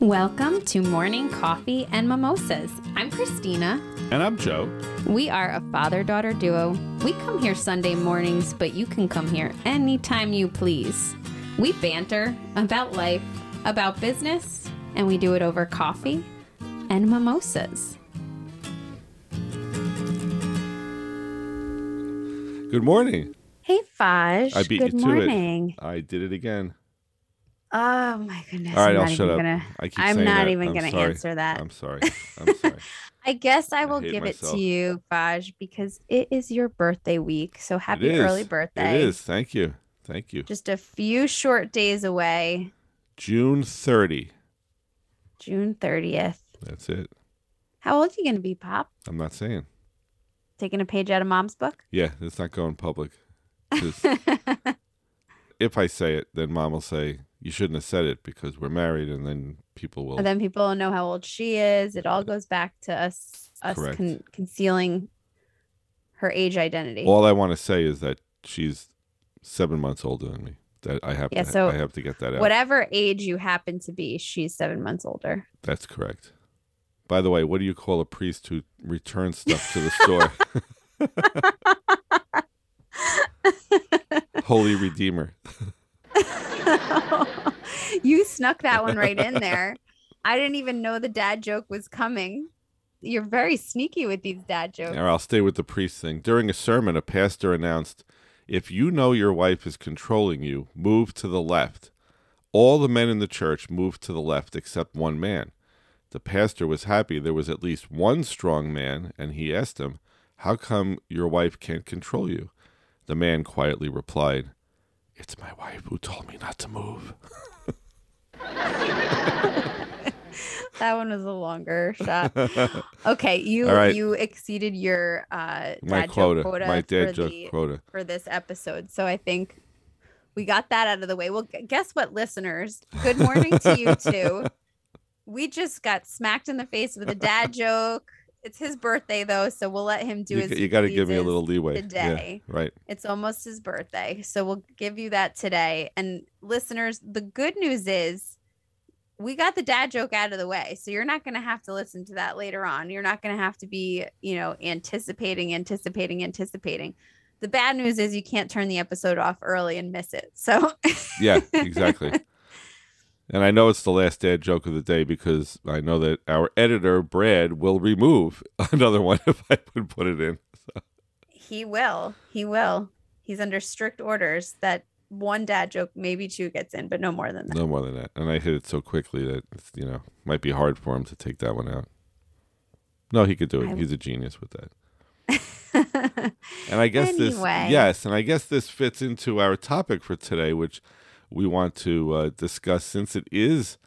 Welcome to Morning Coffee and Mimosas. I'm Christina. And I'm Joe. We are a father daughter duo. We come here Sunday mornings, but you can come here anytime you please. We banter about life, about business, and we do it over coffee and mimosas. Good morning. Hey, Faj. I beat Good you to morning. it. I did it again. Oh my goodness. All right, I'm I'll not shut even up. Gonna, I keep I'm saying not that. even I'm going to sorry. answer that. I'm sorry. I'm sorry. I guess I will hate give it to you, Faj, because it is your birthday week. So happy early birthday. It is. Thank you. Thank you. Just a few short days away, June 30. June 30th. That's it. How old are you going to be, Pop? I'm not saying. Taking a page out of mom's book? Yeah, it's not going public. if I say it, then mom will say, you shouldn't have said it because we're married, and then people will. and then people will know how old she is. It all goes back to us us con- concealing her age identity. All I want to say is that she's seven months older than me. That I have Yeah, to. so I have to get that out. Whatever age you happen to be, she's seven months older. That's correct. By the way, what do you call a priest who returns stuff to the store? Holy Redeemer. you snuck that one right in there. I didn't even know the dad joke was coming. You're very sneaky with these dad jokes. Or I'll stay with the priest thing. During a sermon, a pastor announced, If you know your wife is controlling you, move to the left. All the men in the church moved to the left except one man. The pastor was happy there was at least one strong man, and he asked him, How come your wife can't control you? The man quietly replied, It's my wife who told me not to move. That one was a longer shot. Okay, you right. you exceeded your uh my dad joke quota, quota my dad for joke the- quota. for this episode. So I think we got that out of the way. Well, guess what, listeners? Good morning to you too. We just got smacked in the face with a dad joke. It's his birthday though, so we'll let him do You, his. you got to give me a little leeway. today. Yeah, right. It's almost his birthday, so we'll give you that today. And listeners, the good news is we got the dad joke out of the way. So you're not going to have to listen to that later on. You're not going to have to be, you know, anticipating, anticipating, anticipating. The bad news is you can't turn the episode off early and miss it. So Yeah, exactly. and I know it's the last dad joke of the day because I know that our editor Brad will remove another one if I would put it in. he will. He will. He's under strict orders that one dad joke, maybe two gets in, but no more than that. No more than that. And I hit it so quickly that it's, you know might be hard for him to take that one out. No, he could do it. I- He's a genius with that. And I guess this yes, and I guess this fits into our topic for today, which we want to uh, discuss since it is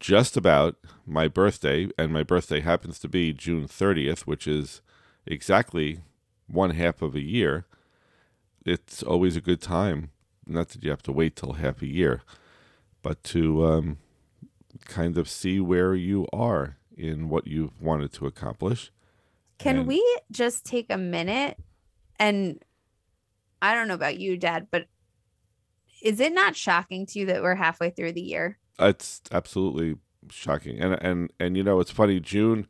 just about my birthday, and my birthday happens to be June thirtieth, which is exactly one half of a year. It's always a good time, not that you have to wait till half a year, but to um, kind of see where you are in what you've wanted to accomplish. Can And- we just take a minute and I don't know about you, Dad, but is it not shocking to you that we're halfway through the year? It's absolutely shocking, and and and you know it's funny. June,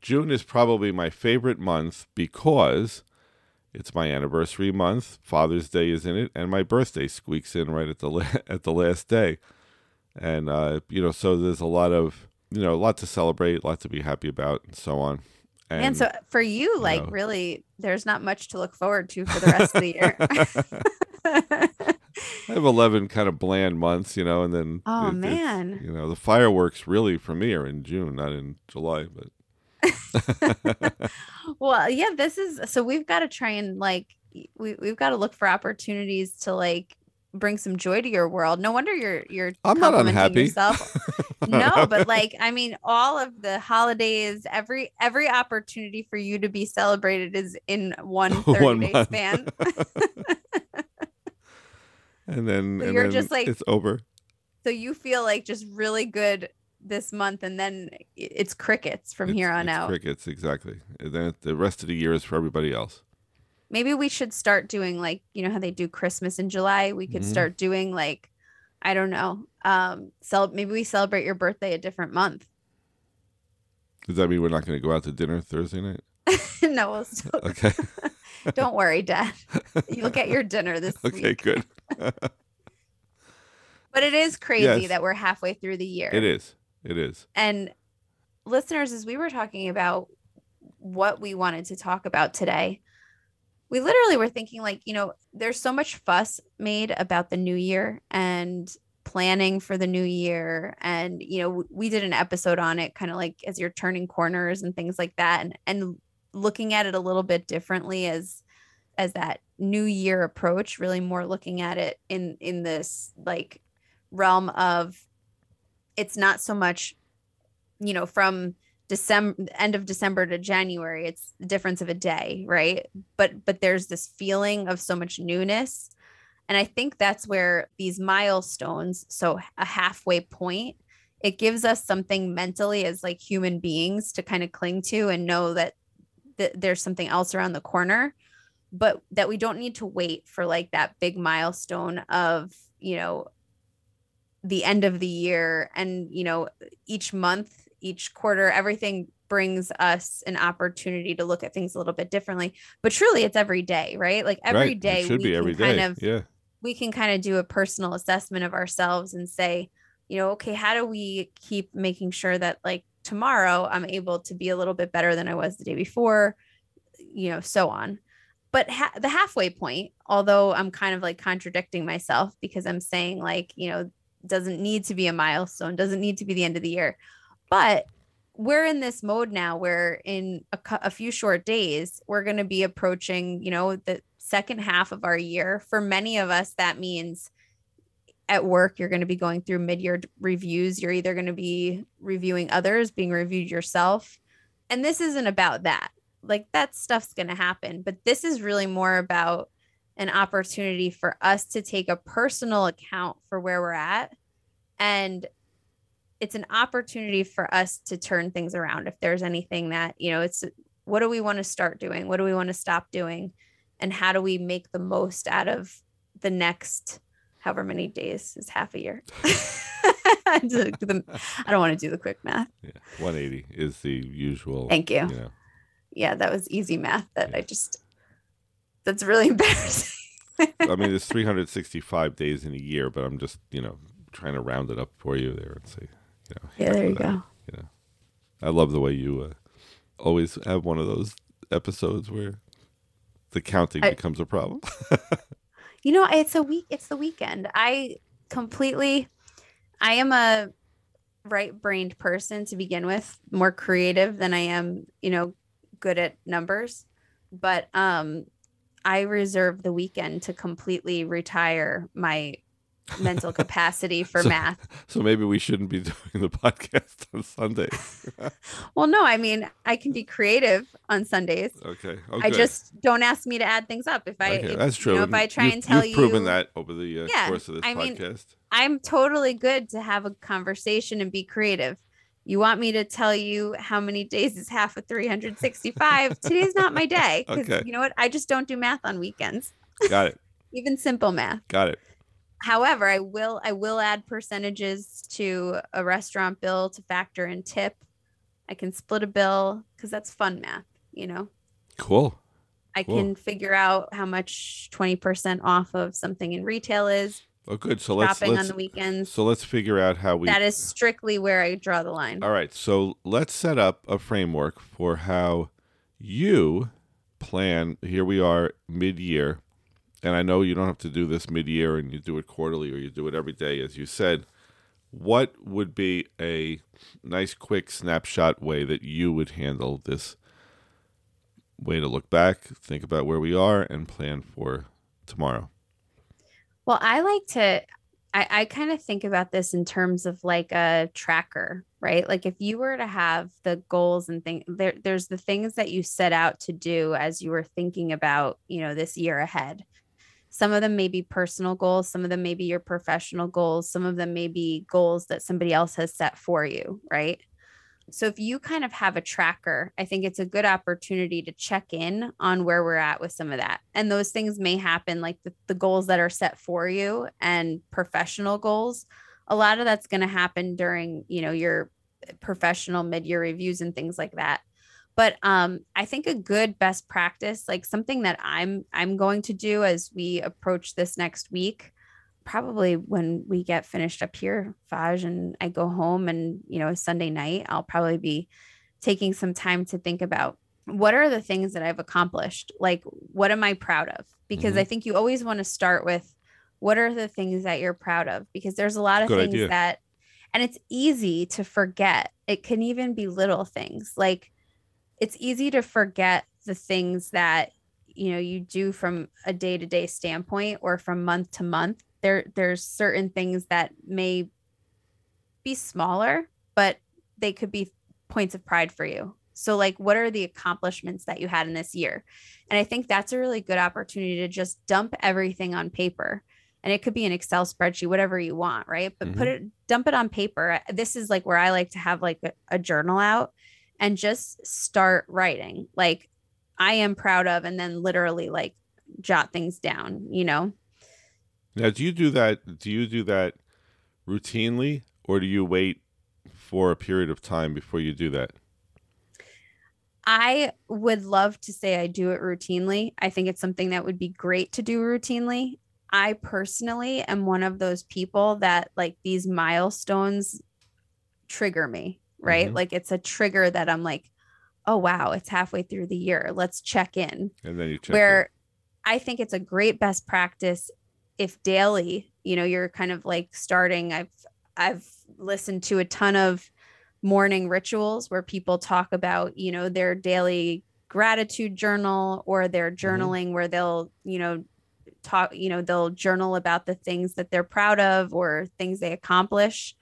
June is probably my favorite month because it's my anniversary month. Father's Day is in it, and my birthday squeaks in right at the la- at the last day, and uh, you know so there's a lot of you know a lot to celebrate, a lot to be happy about, and so on. And, and so for you, like know. really, there's not much to look forward to for the rest of the year. I have 11 kind of bland months, you know, and then Oh, it- man. you know, the fireworks really for me are in June, not in July, but well, yeah, this is so we've got to try and like we we've got to look for opportunities to like bring some joy to your world. No wonder you're you're I'm not unhappy. yourself. no, but like I mean, all of the holidays, every every opportunity for you to be celebrated is in one 30 One day month. span. And then, So and you're then just like- it's over. so you feel like just really good this month, and then it's crickets from It's- here on out. Crickets, exactly. And then the rest of the year is for everybody else. Maybe we should start doing like you know how they do Christmas in July. We could Mhm. start doing like I don't know um cel- maybe we celebrate your birthday a different month Does that mean we're not going to go out to dinner Thursday night? no we'll still Okay. don't worry dad you'll get your dinner this okay, week good. But it is crazy Yes. that we're halfway through the year It is. It is. and listeners as we were talking about what we wanted to talk about today we literally were thinking like you know there's so much fuss made about the new year and planning for the new year and you know we did an episode on it kind of like as you're turning corners and things like that and and looking at it a little bit differently as as that new year approach really more looking at it in in this like realm of it's not so much you know from december end of december to january it's the difference of a day right? But but there's this feeling of so much newness. And i think that's where these milestones so a halfway point it gives us something mentally as like human beings to kind of cling to and know that th- there's something else around the corner but that we don't need to wait for like that big milestone of you know the end of the year and you know each month each quarter everything brings us an opportunity to look at things a little bit differently but truly it's every day right like every right. day should we be can every kind day. of yeah. we can kind of do a personal assessment of ourselves and say, you know, okay, how do we keep making sure that like tomorrow I'm able to be a little bit better than I was the day before, you know, so on. But ha- the halfway point, although I'm kind of like contradicting myself because I'm saying like, you know, doesn't need to be a milestone, doesn't need to be the end of the year. But we're in this mode now where in a, cou- a few short days, we're going to be approaching, you know, the second half of our year. For many of us, that means at work, you're going to be going through mid year reviews. You're either going to be reviewing others, being reviewed yourself. And this isn't about that. Like that stuff's going to happen. But this is really more about an opportunity for us to take a personal account for where we're at. And it's an opportunity for us to turn things around. If there's anything that, you know, it's what do we want to start doing? What do we want to stop doing? And how do we make the most out of the next however many days is half a year? I don't want to do the quick math. Yeah. 180 is the usual. Thank you. You know. Yeah, that was easy math that I just, that's really embarrassing. I mean, there's 365 days in a year, but I'm just, you know, trying to round it up for you there and say, you know. Yeah, there you that, go. You know, I love the way you uh, always have one of those episodes where the counting I- becomes a problem. You know, it's a week. It's the weekend. I completely, I am a right-brained person to begin with, more creative than I am, you know, good at numbers. But um, I reserve the weekend to completely retire my mental capacity for So- math. so maybe we shouldn't be doing the podcast on Sundays. Well, no, I mean, I can be creative on Sundays. okay. Oh, I just don't ask me to add things up. If I, Okay, if, that's true. You know, if I try You've- and tell you've proven that over the uh, Yeah, course of this I mean, podcast. I'm totally good to have a conversation and be creative. You want me to tell you how many days is half of 365? Today's not my day. Okay. You know what? I just don't do math on weekends, Got it. even simple math. Got it. However, I will I will add percentages to a restaurant bill to factor in tip. I can split a bill because that's fun math, you know. Cool. I Cool. can figure out how much 20% off of something in retail is, Oh, good. So let's shopping on the weekends. so let's figure out how we. that is strictly where I draw the line. All right. So let's set up a framework for how you plan. Here we are mid-year, and I know you don't have to do this mid-year, and you do it quarterly or you do it every day, as you said. What would be a nice, quick snapshot way that you would handle this way to look back, think about where we are, and plan for tomorrow? Well, I like to, I, I kind of think about this in terms of like a tracker, right? Like if you were to have the goals and things, there, there's the things that you set out to do as you were thinking about, you know, this year ahead. Some of them may be personal goals, some of them may be your professional goals, some of them may be goals that somebody else has set for you, right? So if you kind of have a tracker, I think it's a good opportunity to check in on where we're at with some of that. And those things may happen like the, the goals that are set for you and professional goals. a lot of that's going to happen during, you know, your professional mid-year reviews and things like that. But um I think a good best practice, like something that I'm I'm going to do as we approach this next week, probably when we get finished up here, Faj, and I go home and, you know, Sunday night, I'll probably be taking some time to think about what are the things that I've accomplished? Like, what am I proud of? Because Mhm. I think you always want to start with what are the things that you're proud of? Because there's a lot of Good things idea. that, and it's easy to forget. It can even be little things. Like, it's easy to forget the things that you know you do from a day-to-day standpoint or from month to month there there's certain things that may be smaller but they could be points of pride for you. So like what are the accomplishments that you had in this year? And i think that's a really good opportunity to just dump everything on paper. And it could be an excel spreadsheet whatever you want right? But put mm-hmm. it dump it on paper. This is like where i like to have like a, a journal out and just start writing. Like i am proud of and then literally like jot things down you know Now, do you do that? Do you do that routinely, or do you wait for a period of time before you do that? I would love to say I do it routinely. I think it's something that would be great to do routinely. I personally am one of those people that like these milestones trigger me, right? Mhm. Like it's a trigger that I'm like, oh, wow, it's halfway through the year. Let's check in. And then you check. Where I think it's a great best practice if daily, you know, you're kind of like starting. I've I've listened to a ton of morning rituals where people talk about, you know, their daily gratitude journal or their journaling where they'll, you know, talk, you know, they'll journal about the things that they're proud of or things they accomplish.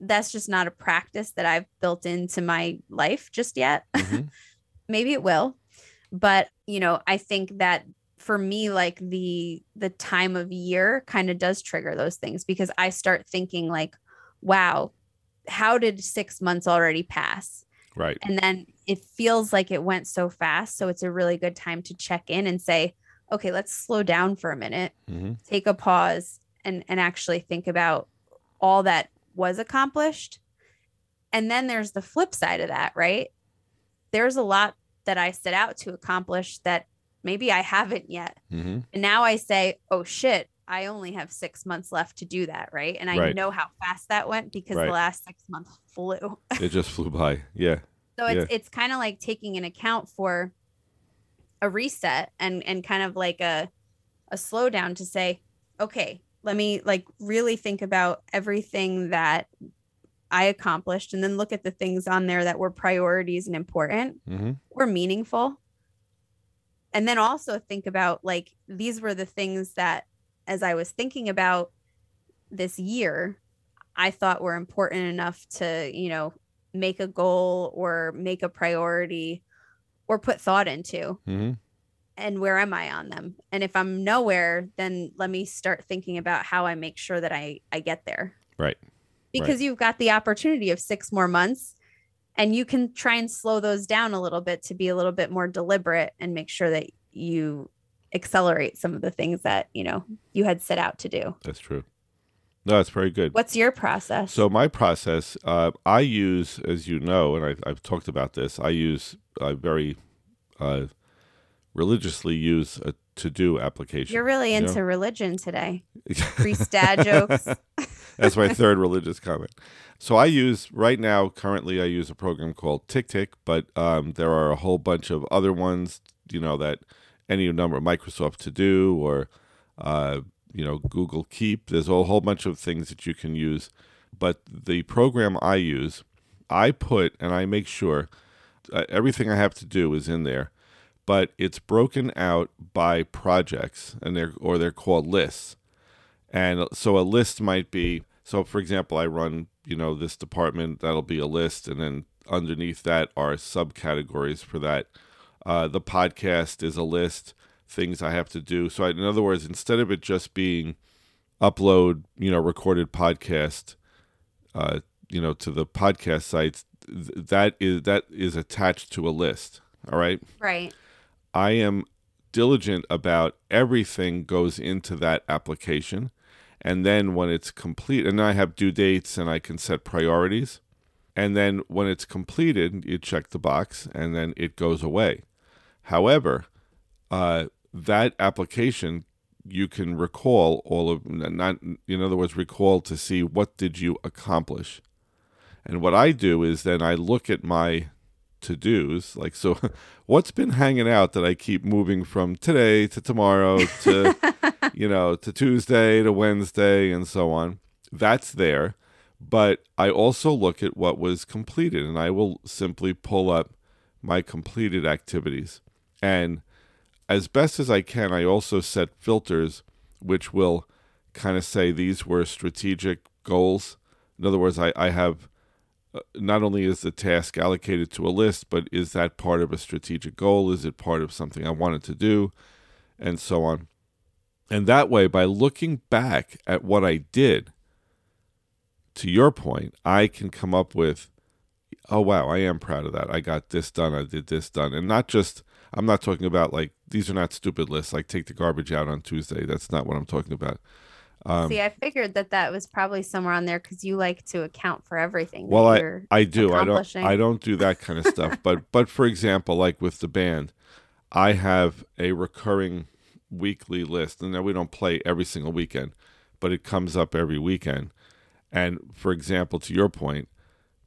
That's just not a practice that I've built into my life just yet. Mhm. Maybe it will. But, you know, I think that for me like the the time of year kind of does trigger those things because I start thinking like, wow, how did 6 months already pass? Right. and then it feels like it went so fast so it's a really good time to check in and say okay let's slow down for a minute hmm take a pause and and actually think about all that was accomplished and then there's the flip side of that right there's a lot that i set out to accomplish that maybe i haven't yet hmm and now i say oh shit i only have six months left to do that right and i Right. know how fast that went because Right. the last six months flew It just flew by. Yeah. so it's it's kind of like taking an account for a reset and and kind of like a a slowdown to say, okay, let me like really think about everything that I accomplished and then look at the things on there that were priorities and important hmm or meaningful. And then also think about like these were the things that as I was thinking about this year, I thought were important enough to, you know, make a goal or make a priority or put thought into. hmm And where am I on them? And if I'm nowhere, then let me start thinking about how I make sure that I I get there. Right. Because you've got the opportunity of 6 more months and you can try and slow those down a little bit to be a little bit more deliberate and make sure that you accelerate some of the things that, you know, you had set out to do. That's true. No, that's very good. What's your process? So my process, uh, I use, as you know, and I, I've talked about this. I use I very uh, religiously use a to-do application. You're really you know? into religion today. Priest dad jokes. That's my third religious comment. So I use right now. Currently, I use a program called TickTick, but um, there are a whole bunch of other ones. You know that any number of Microsoft To Do or uh, you know Google Keep. There's a whole bunch of things that you can use. But the program I use, I put and I make sure uh, everything I have to do is in there, but it's broken out by projects and they're or they're called lists. And so a list might be so for example, I run, you know, this department, that'll be a list and then underneath that are subcategories for that. Uh, the podcast is a list, things I have to do. So I, in other words, instead of it just being upload, you know, recorded podcast uh, you know, to the podcast sites, th- that is that is attached to a list. All right. right. I am diligent about everything goes into that application And then when it's complete, and I have due dates and I can set priorities. And then when it's completed, you check the box and then it goes away. However, uh, that application you can recall all of not in other words recall to see what did you accomplish and what i do is then i look at my to dos like so what's been hanging out that i keep moving from today to tomorrow to you know to tuesday to wednesday and so on? That's there but i also look at what was completed and i will simply pull up my completed activities. And as best as I can, I also set filters which will kind of say these were strategic goals. In other words, I, I have not only is the task allocated to a list, but is that part of a strategic goal? Is it part of something I wanted to do? And so on. And that way, by looking back at what I did, to your point, I can come up with, oh, wow, I am proud of that. I got this done. I did this done. And not just I'm not talking about like these are not stupid lists. Like take the garbage out on Tuesday. That's not what I'm talking about. Um, See, I figured that that was probably somewhere on there because you like to account for everything. Well, I I do. I don't I don't do that kind of stuff. But but for example, like with the band, I have a recurring weekly list, and then we don't play every single weekend, but it comes up every weekend. And for example, to your point,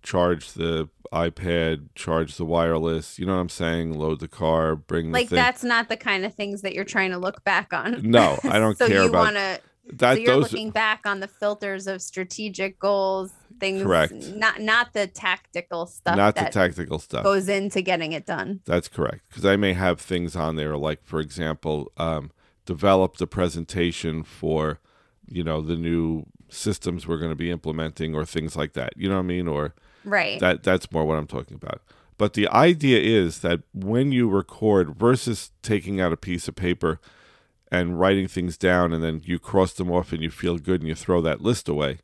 charge the iPad, charge the wireless. You know what I'm saying? Load the car, bring like the that's not the kind of things that you're trying to look back on. No, I don't so care you about wanna, that. So you're those... looking back on the filters of strategic goals, things. Correct. Not not the tactical stuff. Not the tactical stuff goes into getting it done. That's correct. Because I may have things on there like, for example, um, develop the presentation for, you know, the new systems we're going to be implementing or things like that. You know what I mean? Or right. That that's more what I'm talking about. But the idea is that when you record versus taking out a piece of paper and writing things down and then you cross them off and you feel good and you throw that list away.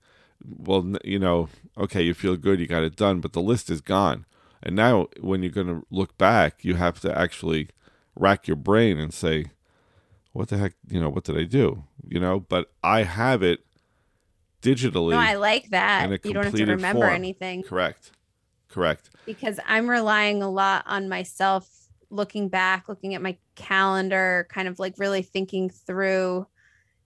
Well, you know, okay, you feel good, you got it done, but the list is gone. And now when you're going to look back, you have to actually rack your brain and say, what the heck, you know, what did I do? You know, but I have it digitally. No, I like that. You don't have to remember form. anything. Correct. Correct. Because I'm relying a lot on myself looking back, looking at my calendar, kind of like really thinking through,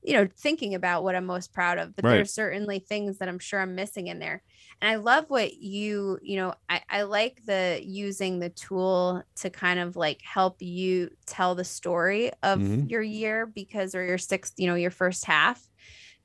you know, thinking about what I'm most proud of. But right. there's certainly things that I'm sure I'm missing in there. And I love what you, you know, I, I like the using the tool to kind of like help you tell the story of mm-hmm. your year because, or your sixth, you know, your first half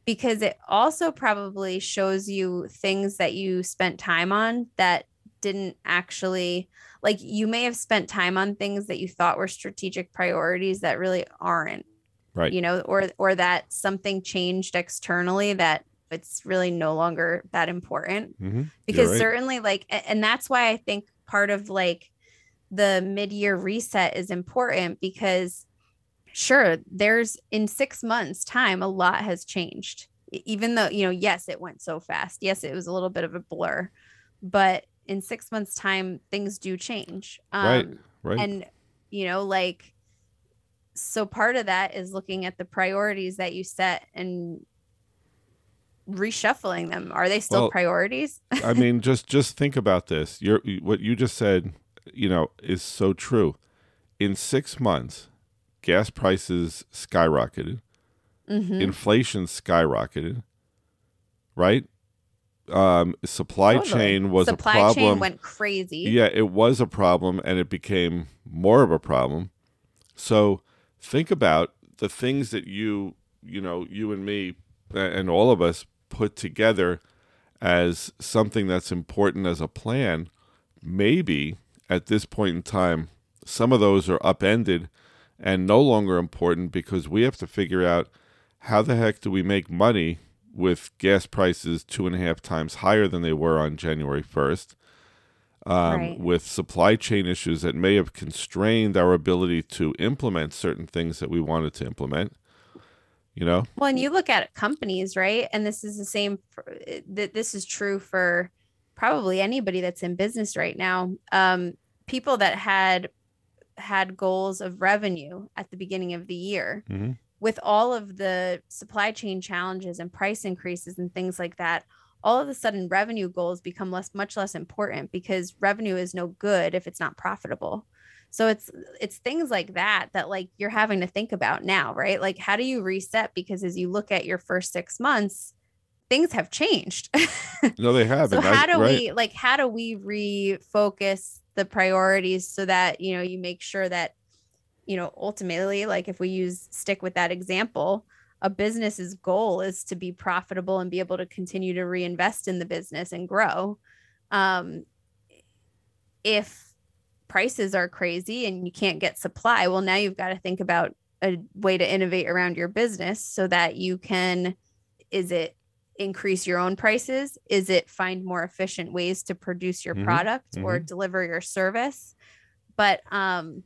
because it also probably shows you things that you spent time on that didn't actually like you may have spent time on things that you thought were strategic priorities that really aren't right. you know or or that something changed externally that it's really no longer that important. Mm-hmm. because right. certainly like and that's why i think part of like the mid-year reset is important because sure there's in six months time a lot has changed. Even though you know yes it went so fast. Yes it was a little bit of a blur. But in six months time things do change. Um, right. right and you know like so part of that is looking at the priorities that you set and reshuffling them. Are they still well, priorities? I mean just just think about this. You're what you just said you know is so true. In six months gas prices skyrocketed, mm-hmm. inflation skyrocketed, right? Um, supply totally. chain was supply a problem. Chain went crazy. Yeah, it was a problem, and it became more of a problem. So think about the things that you, you know, you and me, and all of us put together as something that's important as a plan. Maybe at this point in time, some of those are upended and no longer important because we have to figure out how the heck do we make money with gas prices two and a half times higher than they were on January 1st, um, right. with supply chain issues that may have constrained our ability to implement certain things that we wanted to implement. You know? Well, and you look at companies, right? And this is the same, that this is true for probably anybody that's in business right now. Um, people that had had goals of revenue at the beginning of the year mm-hmm. With all of the supply chain challenges and price increases and things like that, all of a sudden revenue goals become less much less important because revenue is no good if it's not profitable. So it's it's things like that that like you're having to think about now, right? Like how do you reset because as you look at your first 6 months, things have changed. no, they haven't. so how do right. we like how do we refocus the priorities so that you know you make sure that you know ultimately like if we use stick with that example a business's goal is to be profitable and be able to continue to reinvest in the business and grow um if prices are crazy and you can't get supply well now you've got to think about a way to innovate around your business so that you can is it increase your own prices? Is it find more efficient ways to produce your mm-hmm. product mm-hmm. or deliver your service? But um,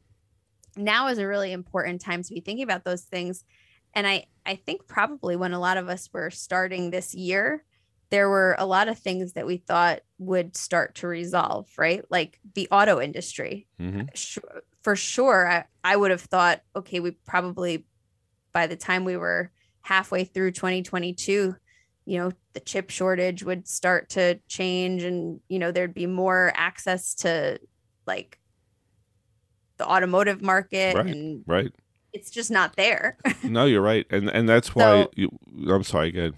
now is a really important time to be thinking about those things. And I, I think probably when a lot of us were starting this year, there were a lot of things that we thought would start to resolve, right? Like the auto industry. Mm-hmm. For sure, I, I would have thought, okay, we probably, by the time we were halfway through 2022, you know the chip shortage would start to change and you know there'd be more access to like the automotive market right, and right. it's just not there. No you're right and and that's why so, you, i'm sorry good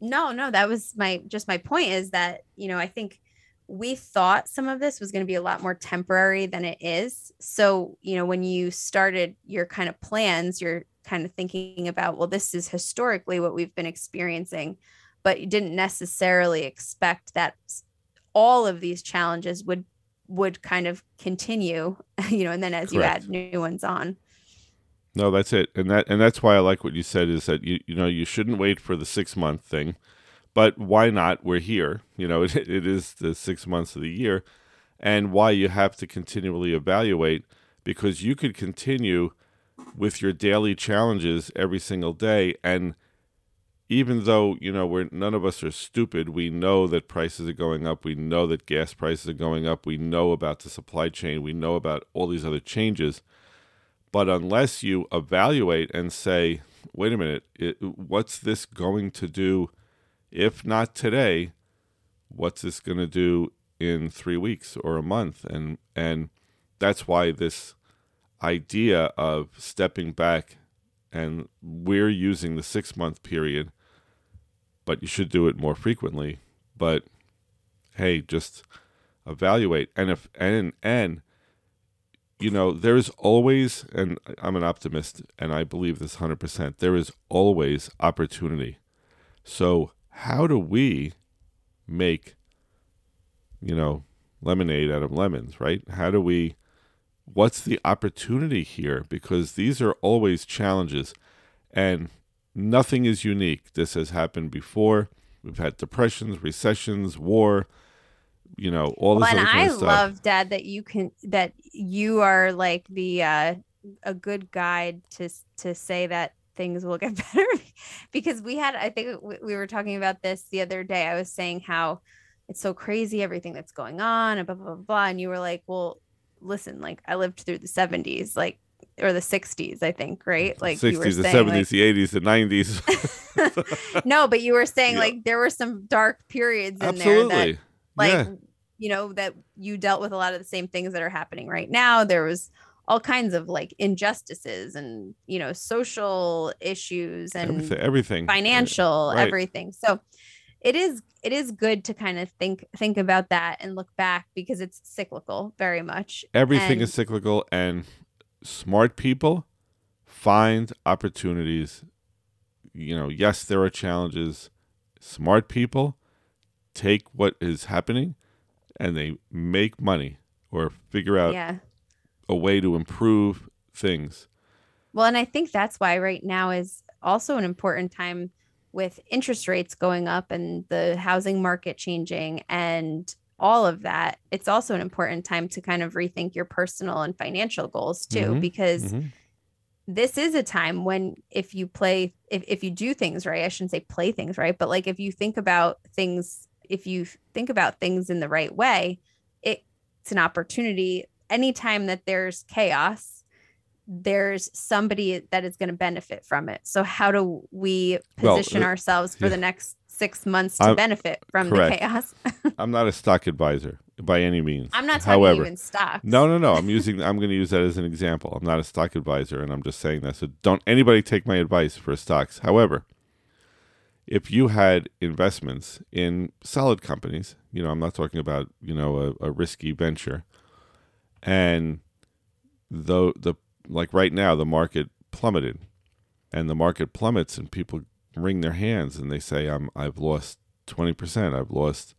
no no that was my just my point is that you know i think we thought some of this was going to be a lot more temporary than it is. So you know when you started your kind of plans you're kind of thinking about well this is historically what we've been experiencing but you didn't necessarily expect that all of these challenges would would kind of continue you know and then as Correct. you add new ones on. No that's it. And that and that's why i like what you said is that you you know you shouldn't wait for the six month thing but why not? We're here you know it, it is the six months of the year. And why you have to continually evaluate because you could continue with your daily challenges every single day and even though you know we're none of us are stupid we know that prices are going up we know that gas prices are going up we know about the supply chain we know about all these other changes. But unless you evaluate and say wait a minute it, what's this going to do if not today what's this going to do in 3 weeks or a month? And and that's why this idea of stepping back and we're using the 6 month period but you should do it more frequently. But hey, just evaluate and if and and you know there's always and I'm an optimist and I believe this 100%. There is always opportunity. So how do we make you know lemonade out of lemons, right? How do we what's the opportunity here because these are always challenges and Nothing is unique. This has happened before. We've had depressions, recessions, war, you know, all this well, and I love, Dad, that you can that you are like the uh a good guide to to say that things will get better because we had I think we were talking about this the other day. I was saying how it's so crazy everything that's going on and blah blah blah, blah. and you were like, "Well, listen, like I lived through the 70s. Like or the 60s, I think, right? Like 60s, the saying, 70s, like, the 80s, the 90s. no, but you were saying yeah. like there were some dark periods in Absolutely. there that like yeah. you know that you dealt with a lot of the same things that are happening right now. There was all kinds of like injustices and you know social issues and everything, everything. Uh, financial right. everything. So it is it is good to kind of think think about that and look back because it's cyclical very much. Everything and, is cyclical and smart people find opportunities. You know, yes, there are challenges. Smart people take what is happening and they make money or figure out yeah. a way to improve things. Well, and I think that's why right now is also an important time with interest rates going up and the housing market changing and all of that, it's also an important time to kind of rethink your personal and financial goals too, mm-hmm. because mm-hmm. this is a time when if you play, if, if you do things right, I shouldn't say play things right, but like if you think about things, if you think about things in the right way, it, it's an opportunity. Anytime that there's chaos, there's somebody that is going to benefit from it. So how do we Well, position uh, ourselves for yeah. the next six months to I'm- benefit from correct. the chaos? I'm not a stock advisor by any means. I'm not talking However, even stocks. No, no, no. I'm using. I'm going to use that as an example. I'm not a stock advisor, and I'm just saying that. So don't anybody take my advice for stocks. However, if you had investments in solid companies, you know, I'm not talking about you know a, a risky venture, and though the like right now the market plummeted, and the market plummets, and people wring their hands and they say, "I'm I've lost twenty percent. I've lost."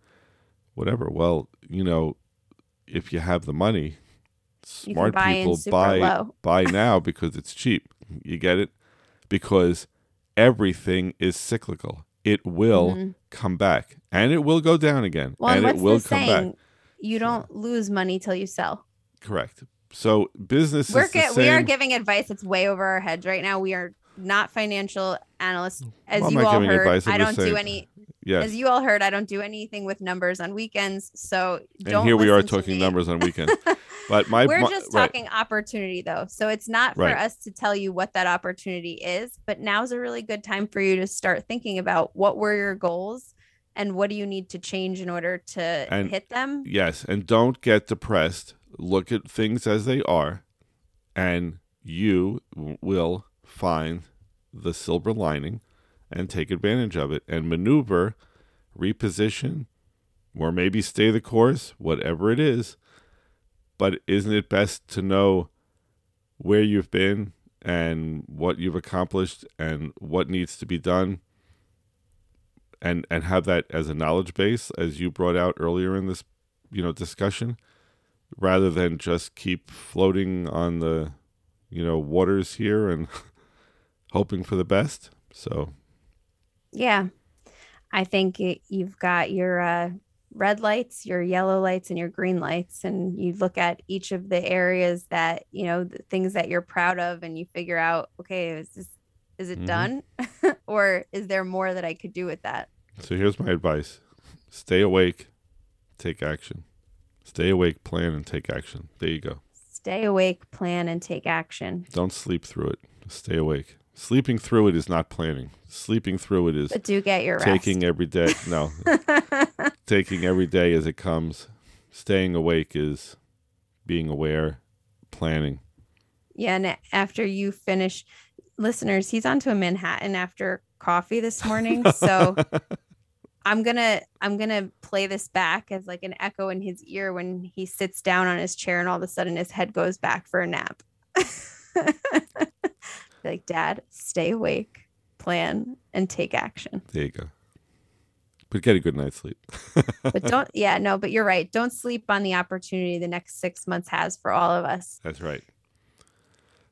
Whatever. Well, you know, if you have the money, smart buy people buy low. buy now because it's cheap. You get it? Because everything is cyclical. It will Mhm. come back and it will go down again Well, and and it will come saying? back. You don't lose money till you sell. Correct. So business We're is the ge- we are giving advice that's way over our heads right now. We are not financial analysts, as Well, you all heard. I don't do any. yes. As you all heard, I don't do anything with numbers on weekends. So don't. and here we are talking me. numbers on weekends. But my We're my- just right. talking opportunity though. So it's not for Right. us to tell you what that opportunity is, but now's a really good time for you to start thinking about what were your goals and what do you need to change in order to And- hit them. Yes, and don't get depressed. Look at things as they are, and you will find the silver lining and take advantage of it and maneuver, reposition, or maybe stay the course, whatever it is. But isn't it best to know where you've been and what you've accomplished and what needs to be done? And, and have that as a knowledge base as you brought out earlier in this you know discussion rather than just keep floating on the you know waters here and hoping for the best so Yeah. I think it, you've got your uh, red lights, your yellow lights, and your green lights. And you look at each of the areas that, you know, the things that you're proud of, and you figure out, okay, is this, is it Mhm. done? or is there more that I could do with that? so here's my advice stay awake take action stay awake plan and take action there you go Stay awake, plan, and take action. don't sleep through it stay awake sleeping through it is not planning sleeping through it is But do get your rest. taking every day no taking every day as it comes staying awake is being aware planning Yeah, and after you finish, listeners, he's on to a Manhattan after coffee this morning. So I'm gonna I'm gonna play this back as like an echo in his ear when he sits down on his chair and all of a sudden his head goes back for a nap. like, Dad, stay awake, plan, and take action. There you go. But get a good night's sleep. But don't, yeah, no, but you're right. Don't sleep on the opportunity the next six months has for all of us. That's right.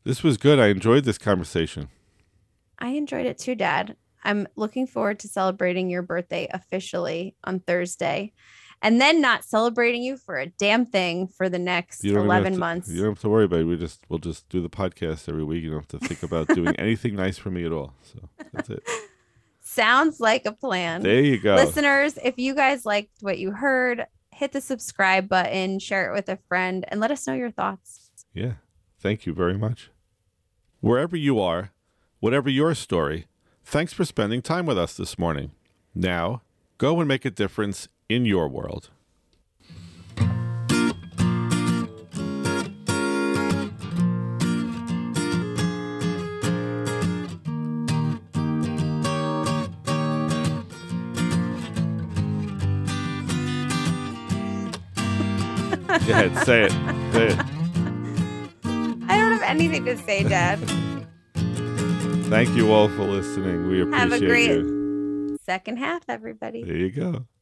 This was good. I enjoyed this conversation. I enjoyed it too, Dad. I'm looking forward to celebrating your birthday officially on Thursday and then not celebrating you for a damn thing for the next You 11 to- months. You don't have to worry about it. We just we'll just do the podcast every week. You don't have to think about doing anything nice for me at all. So that's it. Sounds like a plan. There you go. Listeners, if you guys liked what you heard, hit the subscribe button, share it with a friend, and let us know your thoughts. Yeah. Thank you very much. Wherever you are, whatever your story, thanks for spending time with us this morning. Now, go and make a difference in your world. Ahead, say it. Say it. I don't have anything to say, Dad. Thank you all for listening. We appreciate Have a great you. second half, everybody. There you go.